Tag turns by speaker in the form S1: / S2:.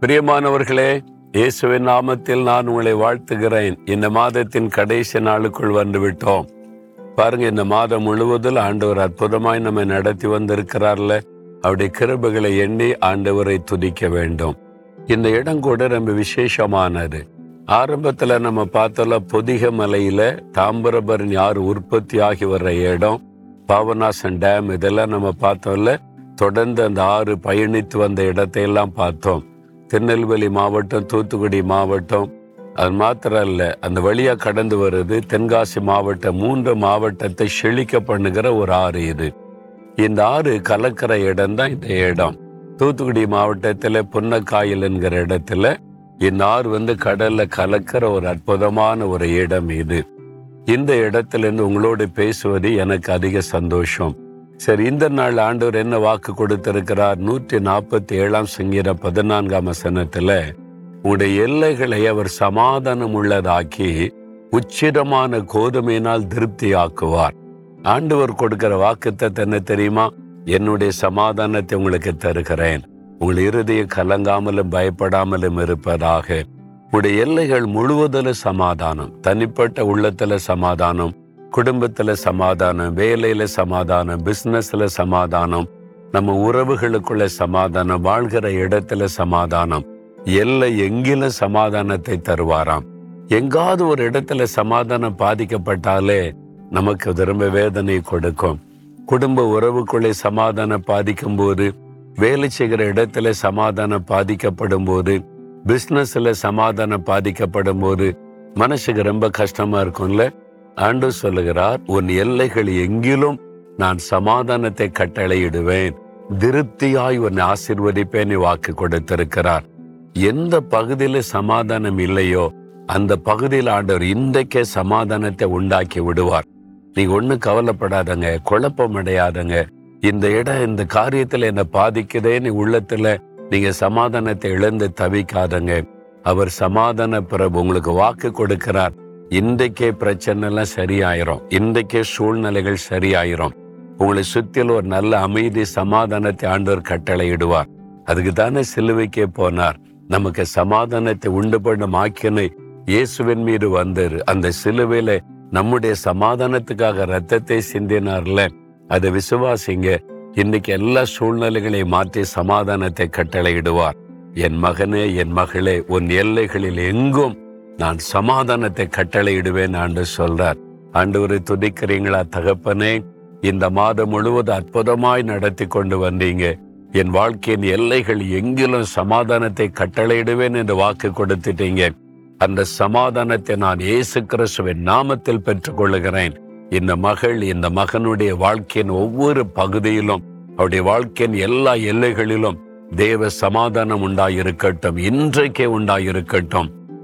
S1: பிரியமானவர்களே இயேசுவின் நாமத்தில் நான் உங்களை வாழ்த்துகிறேன். இந்த மாதத்தின் கடைசி நாளுக்குள் வந்து விட்டோம் பாருங்க இந்த மாதம் முழுவதில் ஆண்டவர் அற்புதமாய் நம்மை நடத்தி வந்திருக்கிறார்ல. அவருடைய கிருபுகளை எண்ணி ஆண்டவரை துதிக்க வேண்டும். இந்த இடம் கூட ரொம்ப விசேஷமானது. ஆரம்பத்துல நம்ம பார்த்தோம்ல பொதிக மலையில தாம்பரபரன் ஆறு உற்பத்தி ஆகி வர்ற இடம். பாவநாசன் டேம் இதெல்லாம் நம்ம பார்த்தோம்ல. தொடர்ந்து அந்த ஆறு பயணித்து வந்த இடத்தை எல்லாம் பார்த்தோம். திருநெல்வேலி மாவட்டம் தூத்துக்குடி மாவட்டம். அது மாத்திரம் இல்லை அந்த வழியா கடந்து வருது தென்காசி மாவட்டம் மூன்று மாவட்டத்தை செழிக்க பண்ணுகிற ஒரு ஆறு இது. இந்த ஆறு கலக்கிற இடம் தான் இந்த இடம். தூத்துக்குடி மாவட்டத்தில் புன்னக்காயில் என்கிற இடத்துல இந்த ஆறு வந்து கடல்ல கலக்கிற ஒரு அற்புதமான ஒரு இடம் இது. இந்த இடத்துல இருந்து உங்களோடு பேசுவது எனக்கு அதிக சந்தோஷம். சரி இந்த நாள் ஆண்டவர் என்ன வாக்கு கொடுத்திருக்கிறார்? நூற்றி நாற்பத்தி ஏழாம் சங்கீர பதினான்காம் வசனத்துல உடைய எல்லைகளை அவர் சமாதானம் உள்ளதாக்கி உச்சிரமான கோதுமையினால் திருப்தி ஆக்குவார் ஆண்டவர் கொடுக்கிற வாக்குத்தத்தை என்ன தெரியுமா? என்னுடைய சமாதானத்தை உங்களுக்கு தருகிறேன். உங்கள் இருதய கலங்காமலும் பயப்படாமலும் இருப்பதாக. உடைய எல்லைகள் முழுவதில் சமாதானம். தனிப்பட்ட உள்ளத்துல சமாதானம். குடும்பத்தில் சமாதானம் வேலையில சமாதானம் பிசினஸ்ல சமாதானம் நம்ம உறவுகளுக்குள்ள சமாதானம் வாழ்கிற இடத்துல சமாதானம். எல்லை எங்கிலும் சமாதானத்தை தருவாராம். எங்காவது ஒரு இடத்துல சமாதானம் பாதிக்கப்பட்டாலே நமக்கு திரும்ப ரொம்ப வேதனை கொடுக்கும். குடும்ப உறவுக்குள்ளே சமாதானம் பாதிக்கும் போது வேலை செய்கிற இடத்துல சமாதானம் பாதிக்கப்படும் போது பிசினஸ்ல சமாதானம் பாதிக்கப்படும் போது மனசுக்கு ரொம்ப கஷ்டமா இருக்கும்ல? ஆண்டு சொல்லுகிறார் உன் எல்லைகள் எங்கிலும் நான் சமாதானத்தை கட்டளையிடுவேன். திருப்தியாய் உன்னை ஆசிர்வதிப்பேன் வாக்கு கொடுத்திருக்கிறார். எந்த பகுதியில சமாதானம் இல்லையோ அந்த பகுதியில் ஆண்டவர் இன்றைக்கே சமாதானத்தை உண்டாக்கி விடுவார். நீங்க ஒண்ணு கவலைப்படாதங்க குழப்பம் அடையாதங்க. இந்த இடம் இந்த காரியத்துல என்ன பாதிக்குதே நீ உள்ளத்துல நீங்க சமாதானத்தை இழந்து தவிக்காதங்க. அவர் சமாதான பிறகு உங்களுக்கு வாக்கு கொடுக்கிறார். இன்றைக்கே பிரச்சனை எல்லாம் சரியாயிரும். இன்றைக்கே சூழ்நிலைகள் சரியாயிரும். உங்களை சுத்தியில் ஒரு நல்ல அமைதி சமாதானத்தை ஆண்டவர் கட்டளையிடுவார். அதுக்கு தானே சிலுவைக்கே போனார். நமக்கு சமாதானத்தை உண்டு பண்ணும் ஆக்கியனை இயேசுவின் மீது வந்தாரு அந்த சிலுவையில நம்முடைய சமாதானத்துக்காக ரத்தத்தை சிந்தினார்ல. அதை விசுவாசிங்க. இன்னைக்கு எல்லா சூழ்நிலைகளையும் மாற்றி சமாதானத்தை கட்டளையிடுவார். என் மகனே என் மகளே உன் எல்லைகளில் எங்கும் நான் சமாதானத்தை கட்டளையிடுவேன் ஆண்டு சொல்றார். ஆண்டவரை துதிக்கிறீங்களா தகப்பனே? இந்த மாதம் முழுவதும் அற்புதமாய் நடத்தி கொண்டு வந்தீங்க. என் வாழ்க்கையின் எல்லைகள் எங்கிலும் சமாதானத்தை கட்டளையிடுவேன் என்று வாக்கு கொடுத்துட்டீங்க. அந்த சமாதானத்தை நான் இயேசு கிறிஸ்துவின் நாமத்தில் பெற்றுக் கொள்ளுகிறேன் இந்த மகள் இந்த மகனுடைய வாழ்க்கையின் ஒவ்வொரு பகுதியிலும் அவருடைய வாழ்க்கையின் எல்லா எல்லைகளிலும் தேவ சமாதானம் உண்டாயிருக்கட்டும் இன்றைக்கே உண்டாயிருக்கட்டும்.